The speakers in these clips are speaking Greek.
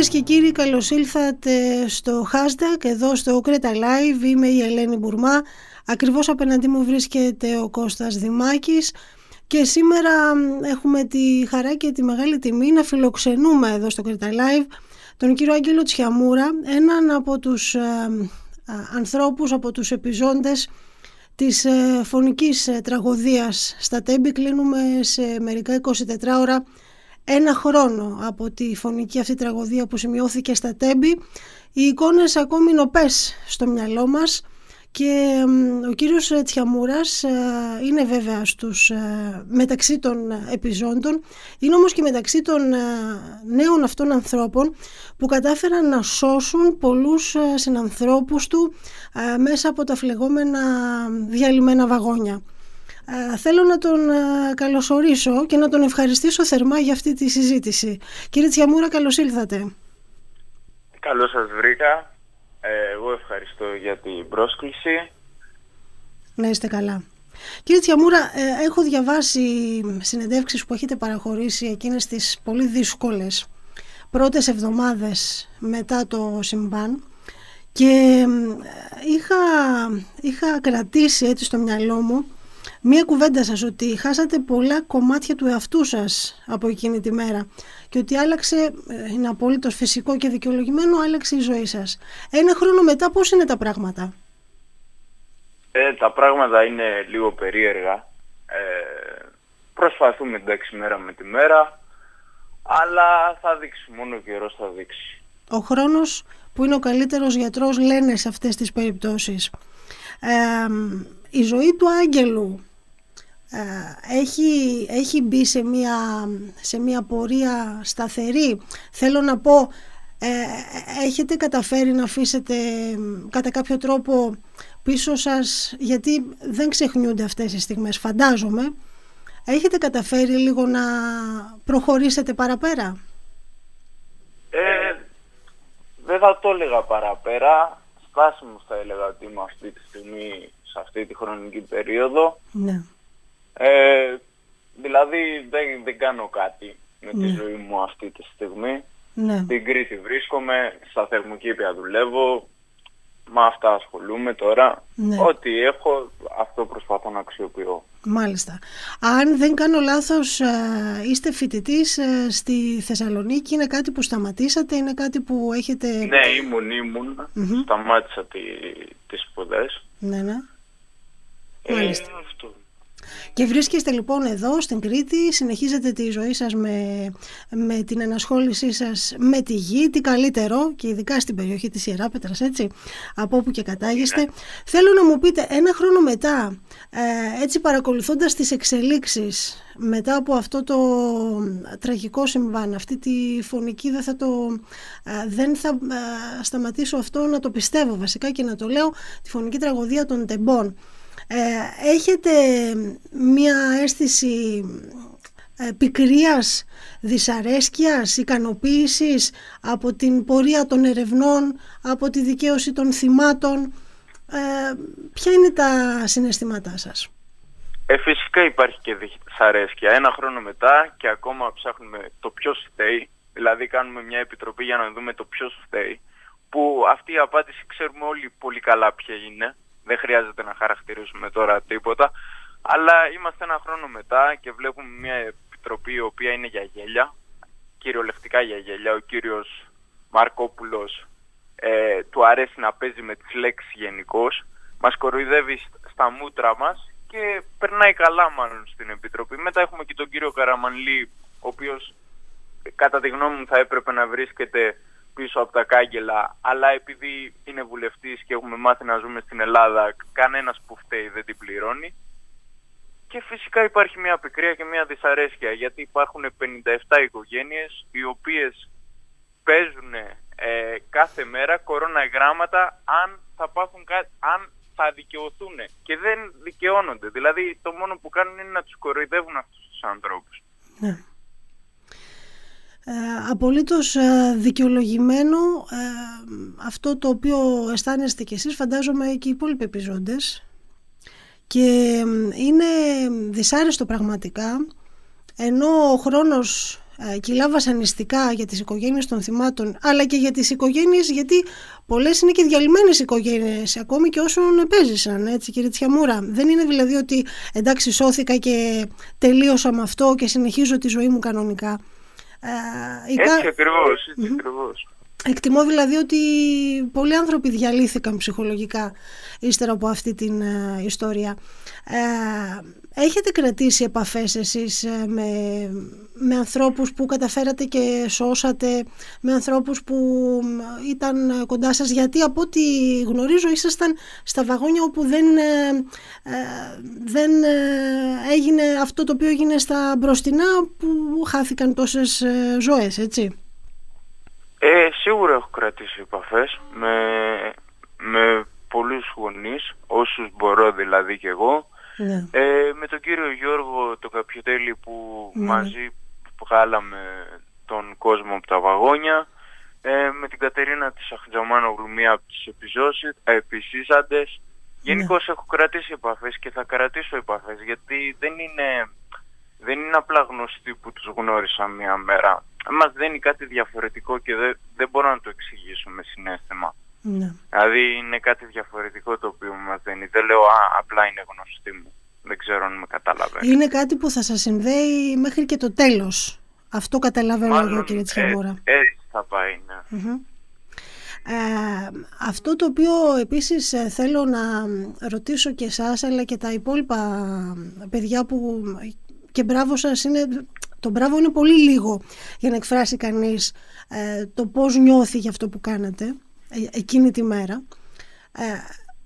Κυρίες και κύριοι καλώς ήλθατε στο hashtag εδώ στο Creta Live. Είμαι η Ελένη Μπουρμά. Ακριβώς απέναντί μου βρίσκεται ο Κώστας Δημάκης. Και σήμερα έχουμε τη χαρά και τη μεγάλη τιμή να φιλοξενούμε εδώ στο Creta Live τον κύριο Άγγελο Τσιαμούρα έναν από τους ε, ε, ανθρώπους, από τους επιζώντες της ε, φωνικής ε, τραγωδίας. Στα Τέμπη κλείνουμε σε μερικά 24 ώρα ένα χρόνο από τη φωνική αυτή τραγωδία που σημειώθηκε στα Τέμπη οι εικόνες ακόμη νοπές στο μυαλό μας και ο κύριος Τσιαμούρας ε, είναι βέβαια στους, ε, μεταξύ των επιζώντων, είναι όμως και μεταξύ των ε, νέων αυτών ανθρώπων που κατάφεραν να σώσουν πολλούς συνανθρώπους του μέσα από τα φλεγόμενα διαλυμένα βαγόνια. Θέλω να τον καλωσορίσω και να τον ευχαριστήσω θερμά για αυτή τη συζήτηση. Κύριε Τσιαμούρα, καλώς ήλθατε. Καλώς σας βρήκα. Ε, εγώ ευχαριστώ για την πρόσκληση. Να είστε καλά. Κύριε Τσιαμούρα, ε, έχω διαβάσει συνεντεύξεις που έχετε παραχωρήσει εκείνες τις πολύ δύσκολες πρώτες εβδομάδες μετά το συμβάν και είχα, είχα κρατήσει έτσι στο μυαλό μου μία κουβέντα σας ότι χάσατε πολλά κομμάτια του εαυτού σας από εκείνη τη μέρα και ότι άλλαξε, ε, είναι απόλυτος φυσικό και δικαιολογημένο, άλλαξε η ζωή σας. Ένα χρόνο μετά πώς είναι τα πράγματα; Ε, τα πράγματα είναι λίγο περίεργα. Ε, προσπαθούμε εντάξει μέρα με τη μέρα, αλλά θα δείξει, μόνο ο καιρός θα δείξει. Ο χρόνος που είναι ο καλύτερος γιατρός λένε σε αυτές τις περιπτώσεις. Ε, η ζωή του Άγγελου ε, έχει, έχει μπει σε μια, σε μια πορεία σταθερή. Θέλω να πω, ε, έχετε καταφέρει να αφήσετε κατά κάποιο τρόπο πίσω σας, γιατί δεν ξεχνιούνται αυτές οι στιγμές, φαντάζομαι, έχετε καταφέρει λίγο να προχωρήσετε παραπέρα; Ε, δεν θα το έλεγα παραπέρα. Στάσιμο θα έλεγα ότι είμαι αυτή τη στιγμή σε αυτή τη χρονική περίοδο. Ναι. Ε, δηλαδή δεν, δεν κάνω κάτι με τη ναι. ζωή μου αυτή τη στιγμή. Ναι. Στην Κρήτη βρίσκομαι, στα θερμοκήπια δουλεύω, με αυτά ασχολούμαι τώρα. Ναι. Ό,τι έχω, αυτό προσπαθώ να αξιοποιώ. Μάλιστα. Αν δεν κάνω λάθος, ε, είστε φοιτητής ε, στη Θεσσαλονίκη, είναι κάτι που σταματήσατε, είναι κάτι που έχετε... Ναι, ήμουν, ήμουν, σταμάτησα τη, τις σπουδές. Ναι, ναι. Ε, Μάλιστα. αυτό. Και βρίσκεστε λοιπόν εδώ στην Κρήτη, συνεχίζετε τη ζωή σας με, με την ενασχόλησή σας με τη γη, τι καλύτερο και ειδικά στην περιοχή της Ιεράπετρας έτσι, από όπου και κατάγεστε. Ναι. Θέλω να μου πείτε ένα χρόνο μετά, ε, έτσι παρακολουθώντας τις εξελίξεις μετά από αυτό το τραγικό συμβάν, αυτή τη φωνική δεν θα το ε, δεν θα ε, σταματήσω αυτό να το πιστεύω βασικά και να το λέω τη φωνική τραγωδία των τεμπών ε, έχετε μία αίσθηση ε, πικρίας, δυσαρέσκειας, ικανοποίησης από την πορεία των ερευνών, από τη δικαίωση των θυμάτων; Ε, ποια είναι τα συναισθήματά σας; Ε, φυσικά υπάρχει και δυσαρέσκεια. Ένα χρόνο μετά και ακόμα ψάχνουμε το ποιος φταίει. Δηλαδή κάνουμε μια επιτροπή για να δούμε το ποιος φταίει. Που αυτή η απάντηση ξέρουμε όλοι πολύ καλά ποια είναι δεν χρειάζεται να χαρακτηρίσουμε τώρα τίποτα. Αλλά είμαστε ένα χρόνο μετά και βλέπουμε μια επιτροπή η οποία είναι για γέλια, κυριολεκτικά για γέλια. Ο κύριος Μαρκόπουλος ε, του αρέσει να παίζει με τις λέξεις γενικώς. Μας κοροϊδεύει στα μούτρα μας και περνάει καλά μάλλον στην επιτροπή. Μετά έχουμε και τον κύριο Καραμανλή, ο οποίος κατά τη γνώμη μου θα έπρεπε να βρίσκεται πίσω από τα κάγκελα, αλλά επειδή είναι βουλευτής και έχουμε μάθει να ζούμε στην Ελλάδα, κανένας που φταίει δεν την πληρώνει. Και φυσικά υπάρχει μια πικρία και μια δυσαρέσκεια, γιατί υπάρχουν 57 οικογένειες οι οποίες παίζουν ε, κάθε μέρα κορώνα γράμματα αν θα, πάθουν αν θα δικαιωθούν και δεν δικαιώνονται. Δηλαδή το μόνο που κάνουν είναι να τους κοροϊδεύουν αυτούς τους ανθρώπους. Ναι ε, απολύτως ε, δικαιολογημένο ε, αυτό το οποίο αισθάνεστε κι εσείς φαντάζομαι και οι υπόλοιποι επιζώντες. Και είναι δυσάρεστο πραγματικά ενώ ο χρόνος ε, κιλά βασανιστικά για τις οικογένειες των θυμάτων αλλά και για τις οικογένειες γιατί πολλές είναι και διαλυμένες οικογένειες ακόμη και όσων επέζησαν έτσι κύριε Τσιαμούρα. Δεν είναι δηλαδή ότι εντάξει σώθηκα και τελείωσα με αυτό και συνεχίζω τη ζωή μου κανονικά. ε, έτσι ακριβώς, έτσι ακριβώς. Εκτιμώ δηλαδή ότι πολλοί άνθρωποι διαλύθηκαν ψυχολογικά ύστερα από αυτή την ε, ιστορία. Ε, έχετε κρατήσει επαφές εσείς ε, με, με ανθρώπους που καταφέρατε και σώσατε, με ανθρώπους που ήταν κοντά σας, γιατί από ό,τι γνωρίζω ήσασταν στα βαγόνια όπου δεν, δεν έγινε αυτό το οποίο έγινε στα μπροστινά που χάθηκαν τόσες ζωές, έτσι; Ε, σίγουρα έχω κρατήσει επαφές με, με πολλούς γονείς, όσους μπορώ δηλαδή και εγώ. Ναι. Ε, με τον κύριο Γιώργο το Καπιοτέλη που ναι. μαζί βγάλαμε τον κόσμο από τα βαγόνια. Ε, με την Κατερίνα της Αχτζαμάνογλου μία από τις επισύσαντες. Ναι. Γενικώς έχω κρατήσει επαφές και θα κρατήσω επαφές γιατί δεν είναι, δεν είναι απλά γνωστοί που τους γνώρισα μία μέρα μας δίνει κάτι διαφορετικό και δεν, δεν μπορώ να το εξηγήσω με συνέστημα. Ναι. Δηλαδή είναι κάτι διαφορετικό το οποίο μας δίνει. Δεν λέω α, απλά είναι γνωστή μου. Δεν ξέρω αν με καταλαβαίνει. Είναι κάτι που θα σας συνδέει μέχρι και το τέλος. Αυτό καταλαβαίνω εγώ κύριε Τσιαμούρα. Ε, έτσι θα πάει, ναι. Ε, αυτό το οποίο επίσης ε, θέλω να ρωτήσω και εσάς αλλά και τα υπόλοιπα παιδιά που και μπράβο σας είναι το μπράβο είναι πολύ λίγο για να εκφράσει κανείς ε, το πώς νιώθει για αυτό που κάνατε ε, εκείνη τη μέρα. Ε,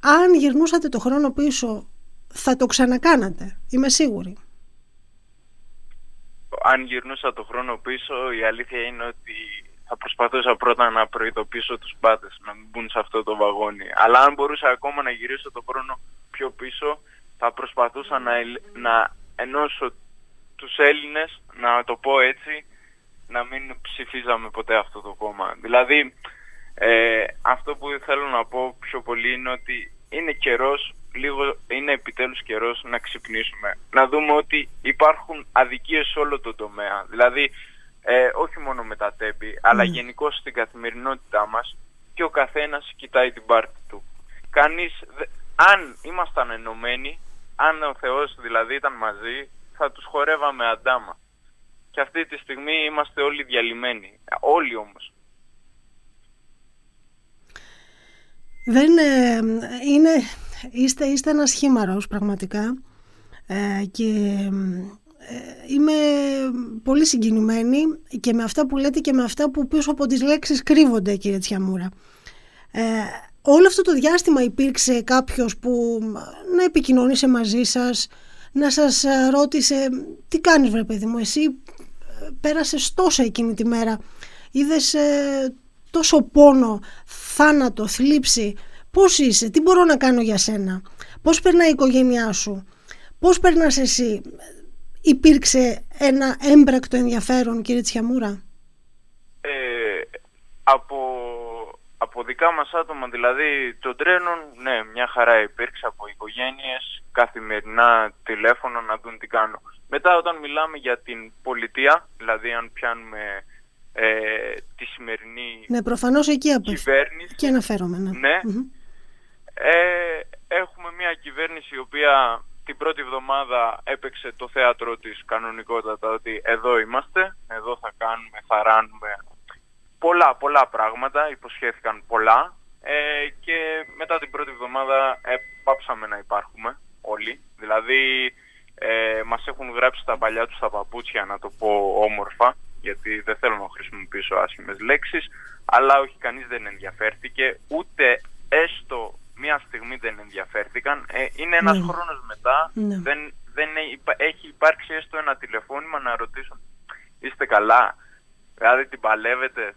αν γυρνούσατε το χρόνο πίσω θα το ξανακάνατε, είμαι σίγουρη. Αν γυρνούσα το χρόνο πίσω η αλήθεια είναι ότι θα προσπαθούσα πρώτα να προειδοποιήσω τους πάντες να μην μπουν σε αυτό το βαγόνι. Αλλά αν μπορούσα ακόμα να γυρίσω το χρόνο πιο πίσω θα προσπαθούσα να, να ενώσω τους Έλληνες, να το πω έτσι, να μην ψηφίζαμε ποτέ αυτό το κόμμα. Δηλαδή, ε, αυτό που θέλω να πω πιο πολύ είναι ότι είναι καιρός, λίγο, είναι επιτέλους καιρός να ξυπνήσουμε. Να δούμε ότι υπάρχουν αδικίες σε όλο το τομέα. Δηλαδή, ε, όχι μόνο με τα τέμπη, αλλά mm. γενικώ στην καθημερινότητά μας και ο καθένας κοιτάει την πάρτη του. Κανείς, αν ήμασταν ενωμένοι, αν ο Θεός δηλαδή ήταν μαζί, θα τους χορεύαμε αντάμα. Και αυτή τη στιγμή είμαστε όλοι διαλυμένοι. Όλοι όμως. Δεν ε, είναι... Είστε, είστε ένας χήμαρος πραγματικά ε, και ε, είμαι πολύ συγκινημένη και με αυτά που λέτε και με αυτά που πίσω από τις λέξεις κρύβονται κύριε Τσιαμούρα. Ε, όλο αυτό το διάστημα υπήρξε κάποιος που να επικοινωνήσε μαζί σας, να σας ε, ρώτησε τι κάνεις βρε παιδί μου εσύ ε, πέρασες τόσο εκείνη τη μέρα είδες ε, τόσο πόνο, θάνατο, θλίψη πώς είσαι, τι μπορώ να κάνω για σένα; Πώς περνάει η οικογένειά σου; Πώς περνάς εσύ; Υπήρξε ένα έμπρακτο ενδιαφέρον κύριε Τσιαμούρα; Ε, από από δικά μας άτομα, δηλαδή των τρένων, ναι, μια χαρά υπήρξε από οικογένειες, καθημερινά τηλέφωνο να δουν τι κάνω. Μετά όταν μιλάμε για την πολιτεία, δηλαδή αν πιάνουμε ε, τη σημερινή ναι, προφανώς εκεί κυβέρνηση. Και αναφέρομαι, ναι. ναι ε, έχουμε μια κυβέρνηση η οποία την πρώτη εβδομάδα έπαιξε το θέατρο της κανονικότατα ότι εδώ είμαστε, εδώ θα κάνουμε, θα ράνουμε, πολλά, πολλά πράγματα, υποσχέθηκαν πολλά ε, και μετά την πρώτη εβδομάδα ε, πάψαμε να υπάρχουμε όλοι. Δηλαδή ε, μας έχουν γράψει τα παλιά τους τα παπούτσια να το πω όμορφα γιατί δεν θέλω να χρησιμοποιήσω άσχημες λέξεις αλλά όχι κανείς δεν ενδιαφέρθηκε ούτε έστω μία στιγμή δεν ενδιαφέρθηκαν. Ε, είναι ένας ναι. χρόνος μετά, ναι. δεν, δεν έχει υπάρξει έστω ένα τηλεφώνημα να ρωτήσουν είστε καλά, δηλαδή την παλεύετε,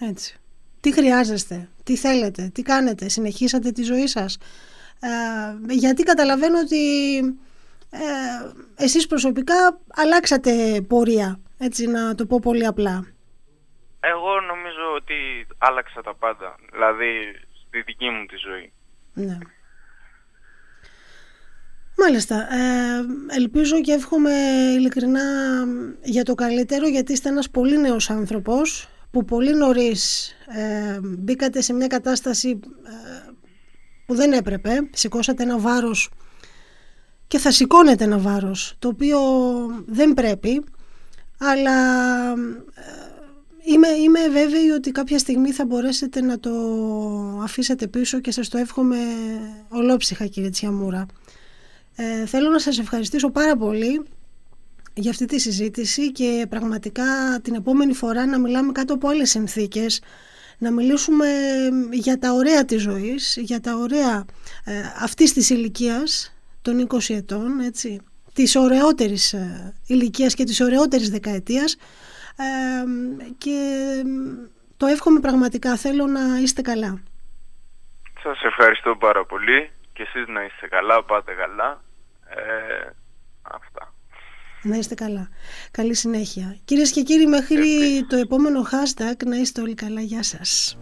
έτσι. Τι χρειάζεστε, τι θέλετε, τι κάνετε, συνεχίσατε τη ζωή σας; Ε, γιατί καταλαβαίνω ότι ε, εσείς προσωπικά αλλάξατε πορεία, έτσι να το πω πολύ απλά. Εγώ νομίζω ότι άλλαξα τα πάντα, δηλαδή στη δική μου τη ζωή. Ναι. Μάλιστα. Ε, ελπίζω και εύχομαι ειλικρινά για το καλύτερο γιατί είστε ένας πολύ νέος άνθρωπος που πολύ νωρίς ε, μπήκατε σε μια κατάσταση ε, που δεν έπρεπε. Σηκώσατε ένα βάρος και θα σηκώνετε ένα βάρος το οποίο δεν πρέπει αλλά ε, είμαι, είμαι βέβαιη ότι κάποια στιγμή θα μπορέσετε να το αφήσετε πίσω και σας το εύχομαι ολόψυχα κύριε Τσιαμούρα. Ε, θέλω να σας ευχαριστήσω πάρα πολύ για αυτή τη συζήτηση και πραγματικά την επόμενη φορά να μιλάμε κάτω από άλλες συνθήκες να μιλήσουμε για τα ωραία της ζωής, για τα ωραία ε, αυτής της ηλικίας των 20 ετών, έτσι, της ωραιότερης ε, ηλικίας και της ωραιότερης δεκαετίας ε, και το εύχομαι πραγματικά, θέλω να είστε καλά. Σας ευχαριστώ πάρα πολύ και εσείς να είστε καλά, πάτε καλά. Ε, αυτά. Να είστε καλά. Καλή συνέχεια. Κυρίες και κύριοι, μέχρι το επόμενο hashtag να είστε όλοι καλά. Γεια σας.